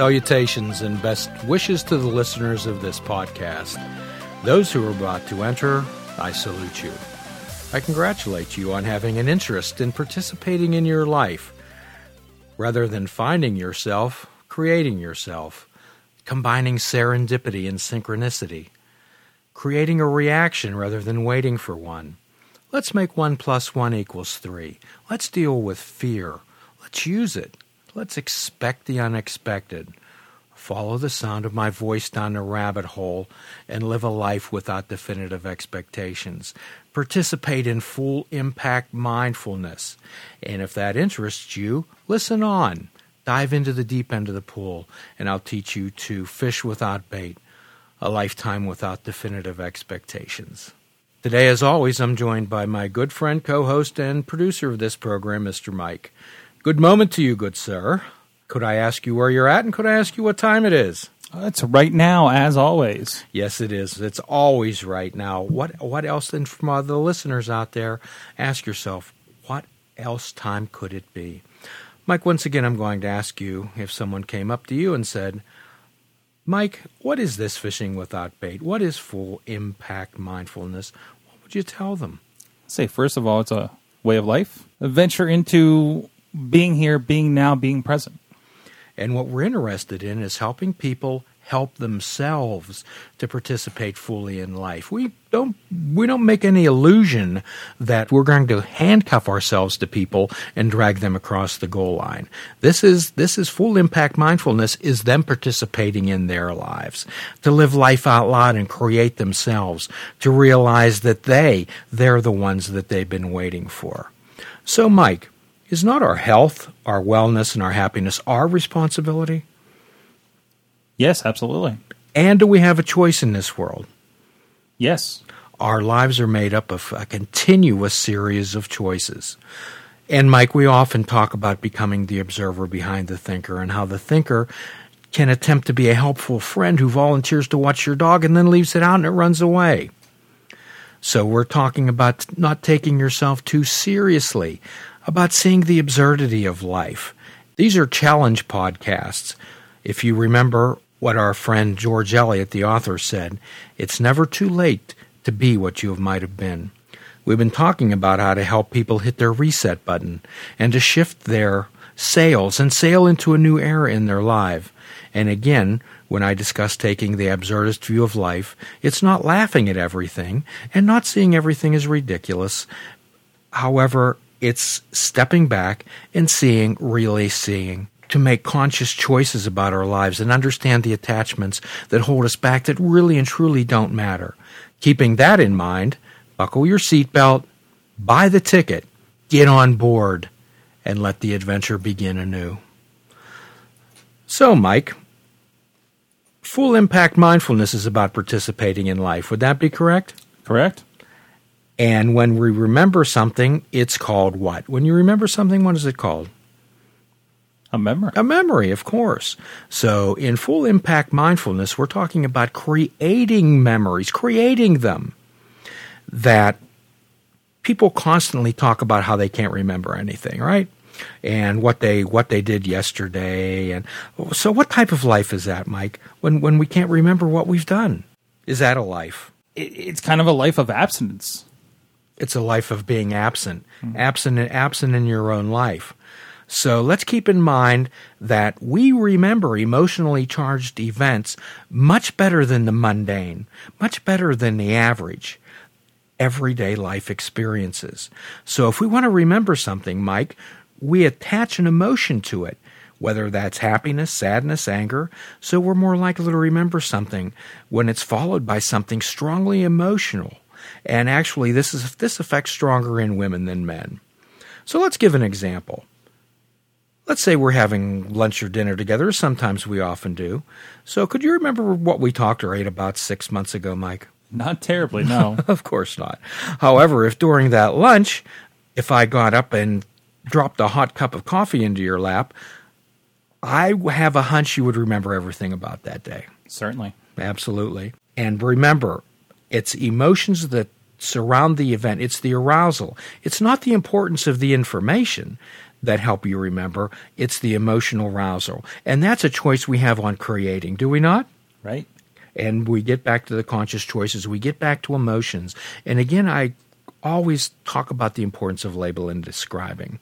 Salutations and best wishes to the listeners of this podcast. Those who are about to enter, I salute you. I congratulate you on having an interest in participating in your life. Rather than finding yourself, creating yourself, combining serendipity and synchronicity, creating a reaction rather than waiting for one. Let's make 1 plus 1 equals 3. Let's deal with fear. Let's use it. Let's expect the unexpected. Follow the sound of my voice down the rabbit hole and live a life without definitive expectations. Participate in full impact mindfulness. And if that interests you, listen on. Dive into the deep end of the pool, and I'll teach you to fish without bait, a lifetime without definitive expectations. Today, as always, I'm joined by my good friend, co host, and producer of this program, Mr. Mike. Good moment to you, good sir. Could I ask you where you're at, and could I ask you what time it is? It's right now, as always. Yes, it is. It's always right now. What what else then from uh, the listeners out there? Ask yourself, what else time could it be? Mike, once again, I'm going to ask you if someone came up to you and said, Mike, what is this fishing without bait? What is full impact mindfulness? What would you tell them? Say, first of all, it's a way of life, a venture into being here, being now, being present. And what we're interested in is helping people help themselves to participate fully in life. We don't we don't make any illusion that we're going to handcuff ourselves to people and drag them across the goal line. This is this is full impact mindfulness is them participating in their lives, to live life out loud and create themselves, to realize that they they're the ones that they've been waiting for. So Mike, is not our health, our wellness, and our happiness our responsibility? Yes, absolutely. And do we have a choice in this world? Yes. Our lives are made up of a continuous series of choices. And Mike, we often talk about becoming the observer behind the thinker and how the thinker can attempt to be a helpful friend who volunteers to watch your dog and then leaves it out and it runs away. So we're talking about not taking yourself too seriously, about seeing the absurdity of life. These are challenge podcasts. If you remember what our friend George Eliot, the author, said, it's never too late to be what you might have been. We've been talking about how to help people hit their reset button and to shift their sails and sail into a new era in their life. And again, when I discuss taking the absurdist view of life, it's not laughing at everything and not seeing everything as ridiculous. However, it's stepping back and seeing, really seeing, to make conscious choices about our lives and understand the attachments that hold us back that really and truly don't matter. Keeping that in mind, buckle your seatbelt, buy the ticket, get on board, and let the adventure begin anew. So, Mike, full impact mindfulness is about participating in life. Would that be correct? Correct. And when we remember something, it's called what? When you remember something, what is it called? A memory. A memory, of course. So, in full impact mindfulness, we're talking about creating memories, creating them that people constantly talk about how they can't remember anything, right? And what they what they did yesterday and so what type of life is that, Mike? When when we can't remember what we've done? Is that a life? It's kind of a life of abstinence. It's a life of being absent, mm-hmm. absent, absent in your own life. So let's keep in mind that we remember emotionally charged events much better than the mundane, much better than the average everyday life experiences. So if we want to remember something, Mike, we attach an emotion to it, whether that's happiness, sadness, anger. So we're more likely to remember something when it's followed by something strongly emotional. And actually, this, is, this affects stronger in women than men. So let's give an example. Let's say we're having lunch or dinner together, sometimes we often do. So could you remember what we talked or ate about six months ago, Mike? Not terribly, no. of course not. However, if during that lunch, if I got up and dropped a hot cup of coffee into your lap, I have a hunch you would remember everything about that day. Certainly. Absolutely. And remember, it's emotions that surround the event. It's the arousal. It's not the importance of the information. that help you remember. It's the emotional arousal. And that's a choice we have on creating, do we not? Right. And we get back to the conscious choices, we get back to emotions. And again, I always talk about the importance of label and describing.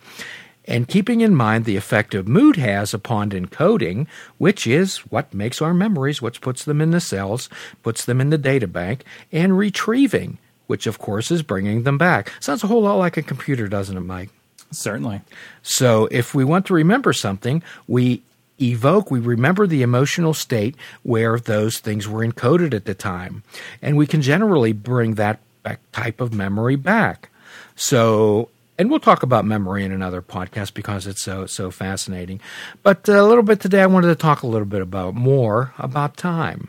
And keeping in mind the effect of mood has upon encoding, which is what makes our memories, which puts them in the cells, puts them in the data bank, and retrieving, which of course is bringing them back. Sounds a whole lot like a computer, doesn't it, Mike? Certainly. So if we want to remember something, we evoke, we remember the emotional state where those things were encoded at the time. And we can generally bring that type of memory back. So, and we'll talk about memory in another podcast because it's so so fascinating. But a little bit today, I wanted to talk a little bit about more about time.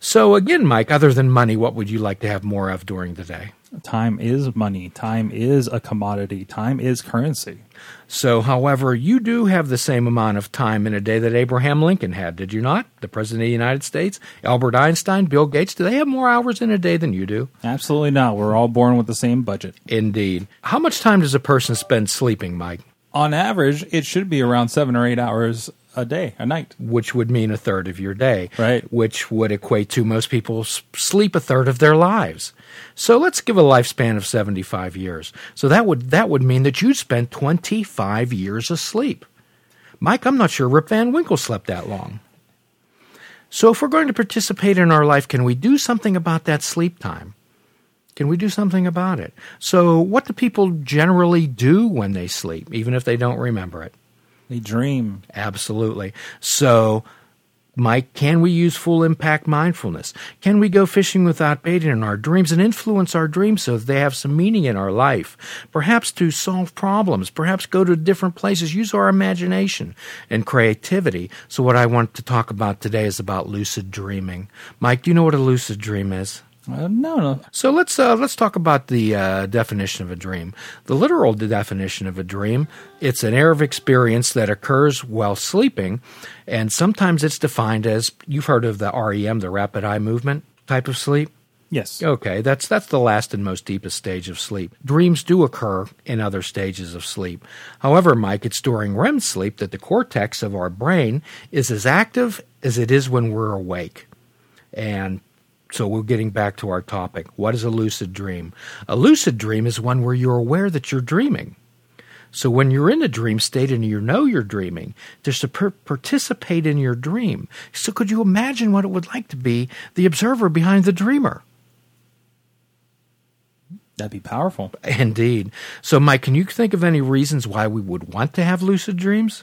So again, Mike, other than money, what would you like to have more of during the day? Time is money. Time is a commodity. Time is currency. So, however, you do have the same amount of time in a day that Abraham Lincoln had, did you not? The President of the United States, Albert Einstein, Bill Gates, do they have more hours in a day than you do? Absolutely not. We're all born with the same budget. Indeed. How much time does a person spend sleeping, Mike? On average, it should be around seven or eight hours a day, a night. Which would mean a third of your day. Right. Which would equate to most people sleep a third of their lives. So let's give a lifespan of 75 years. So that would that would mean that you spent 25 years asleep. Mike, I'm not sure Rip Van Winkle slept that long. So if we're going to participate in our life, can we do something about that sleep time? Can we do something about it? So what do people generally do when they sleep, even if they don't remember it? They dream. Absolutely. So, Mike, can we use full impact mindfulness? Can we go fishing without bait in our dreams and influence our dreams so that they have some meaning in our life? Perhaps to solve problems, perhaps go to different places, use our imagination and creativity. So, what I want to talk about today is about lucid dreaming. Mike, do you know what a lucid dream is? Uh, no, no. So let's uh, let's talk about the uh, definition of a dream. The literal definition of a dream: it's an air of experience that occurs while sleeping, and sometimes it's defined as you've heard of the REM, the rapid eye movement type of sleep. Yes. Okay, that's that's the last and most deepest stage of sleep. Dreams do occur in other stages of sleep. However, Mike, it's during REM sleep that the cortex of our brain is as active as it is when we're awake. And so we're getting back to our topic. What is a lucid dream? A lucid dream is one where you're aware that you're dreaming. So when you're in a dream state and you know you're dreaming, just to per- participate in your dream. So could you imagine what it would like to be the observer behind the dreamer? That'd be powerful. Indeed. So, Mike, can you think of any reasons why we would want to have lucid dreams?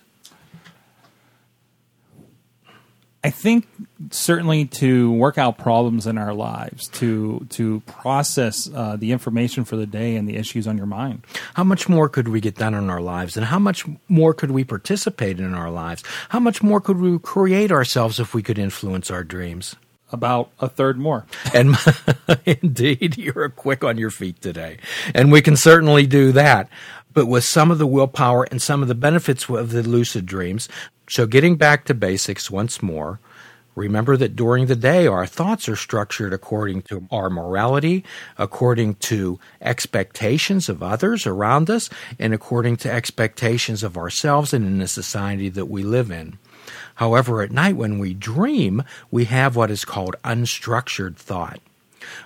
I think certainly to work out problems in our lives, to to process uh, the information for the day and the issues on your mind. How much more could we get done in our lives, and how much more could we participate in our lives? How much more could we create ourselves if we could influence our dreams? About a third more. And indeed, you're quick on your feet today, and we can certainly do that. But with some of the willpower and some of the benefits of the lucid dreams, so, getting back to basics once more, remember that during the day our thoughts are structured according to our morality, according to expectations of others around us, and according to expectations of ourselves and in the society that we live in. However, at night when we dream, we have what is called unstructured thought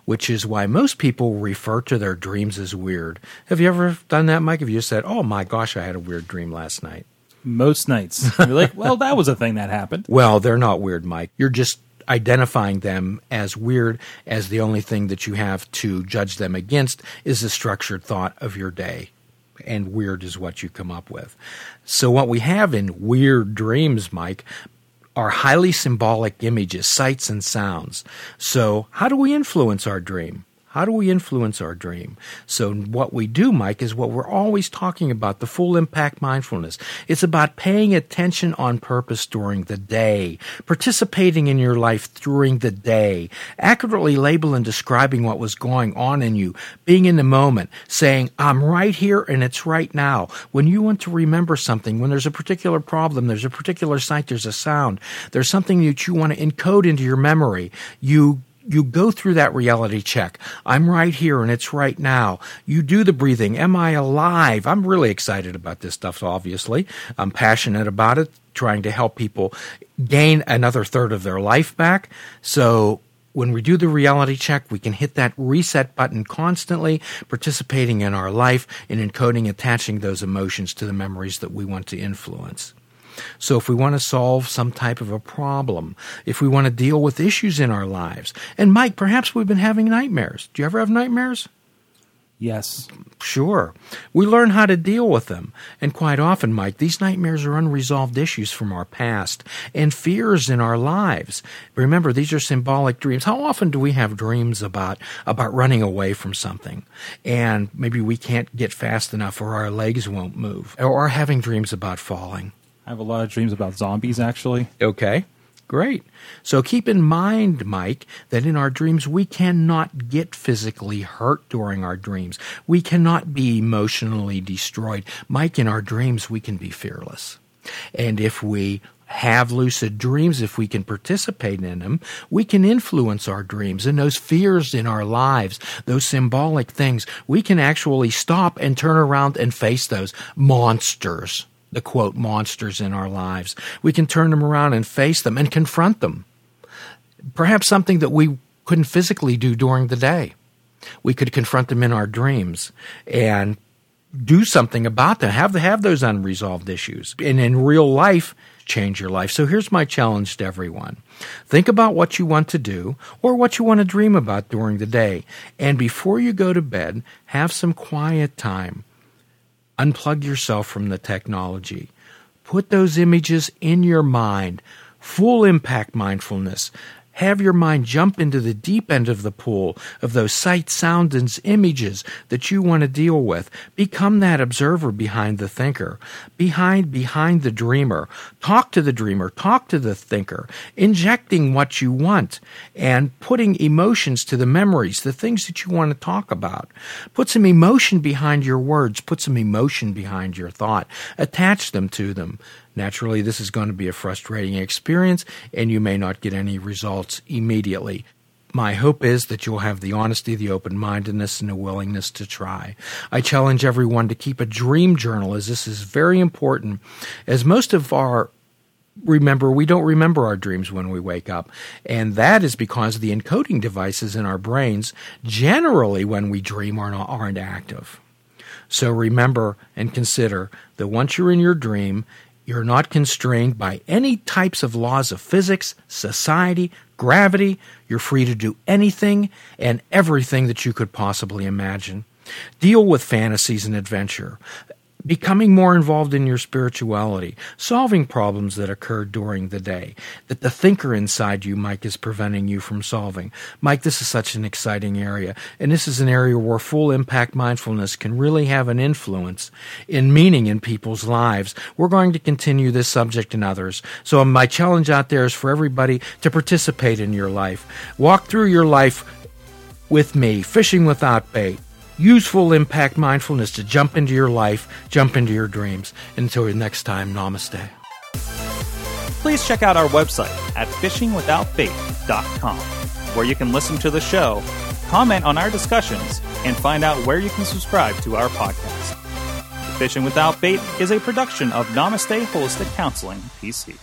which is why most people refer to their dreams as weird. Have you ever done that, Mike? Have you said, "Oh my gosh, I had a weird dream last night"? most nights. You're like, well, that was a thing that happened. Well, they're not weird, Mike. You're just identifying them as weird as the only thing that you have to judge them against is the structured thought of your day. And weird is what you come up with. So, what we have in weird dreams, Mike, are highly symbolic images, sights, and sounds. So, how do we influence our dream? How do we influence our dream? So, what we do, Mike, is what we're always talking about the full impact mindfulness. It's about paying attention on purpose during the day, participating in your life during the day, accurately labeling and describing what was going on in you, being in the moment, saying, I'm right here and it's right now. When you want to remember something, when there's a particular problem, there's a particular sight, there's a sound, there's something that you want to encode into your memory, you you go through that reality check. I'm right here and it's right now. You do the breathing. Am I alive? I'm really excited about this stuff, obviously. I'm passionate about it, trying to help people gain another third of their life back. So when we do the reality check, we can hit that reset button constantly, participating in our life and encoding, attaching those emotions to the memories that we want to influence. So if we want to solve some type of a problem, if we want to deal with issues in our lives, and Mike, perhaps we've been having nightmares. Do you ever have nightmares? Yes. Sure. We learn how to deal with them. And quite often, Mike, these nightmares are unresolved issues from our past and fears in our lives. Remember, these are symbolic dreams. How often do we have dreams about, about running away from something? And maybe we can't get fast enough or our legs won't move. Or having dreams about falling. I have a lot of dreams about zombies, actually. Okay. Great. So keep in mind, Mike, that in our dreams we cannot get physically hurt during our dreams. We cannot be emotionally destroyed. Mike, in our dreams we can be fearless. And if we have lucid dreams, if we can participate in them, we can influence our dreams and those fears in our lives, those symbolic things. We can actually stop and turn around and face those monsters the quote monsters in our lives. We can turn them around and face them and confront them. Perhaps something that we couldn't physically do during the day. We could confront them in our dreams and do something about them. Have have those unresolved issues. And in real life, change your life. So here's my challenge to everyone. Think about what you want to do or what you want to dream about during the day. And before you go to bed, have some quiet time Unplug yourself from the technology. Put those images in your mind. Full impact mindfulness. Have your mind jump into the deep end of the pool of those sights, sounds, and images that you want to deal with. Become that observer behind the thinker, behind behind the dreamer. Talk to the dreamer, talk to the thinker, injecting what you want and putting emotions to the memories, the things that you want to talk about. Put some emotion behind your words, put some emotion behind your thought. Attach them to them. Naturally, this is going to be a frustrating experience, and you may not get any results immediately. My hope is that you'll have the honesty, the open mindedness, and the willingness to try. I challenge everyone to keep a dream journal, as this is very important, as most of our remember we don't remember our dreams when we wake up and that is because the encoding devices in our brains generally when we dream are not, aren't active so remember and consider that once you're in your dream you're not constrained by any types of laws of physics, society, gravity. You're free to do anything and everything that you could possibly imagine. Deal with fantasies and adventure becoming more involved in your spirituality, solving problems that occur during the day that the thinker inside you, Mike, is preventing you from solving. Mike, this is such an exciting area, and this is an area where full impact mindfulness can really have an influence in meaning in people's lives. We're going to continue this subject and others. So my challenge out there is for everybody to participate in your life. Walk through your life with me, fishing without bait useful impact mindfulness to jump into your life, jump into your dreams. Until next time, namaste. Please check out our website at fishingwithoutbait.com, where you can listen to the show, comment on our discussions, and find out where you can subscribe to our podcast. Fishing Without Bait is a production of Namaste Holistic Counseling, PC.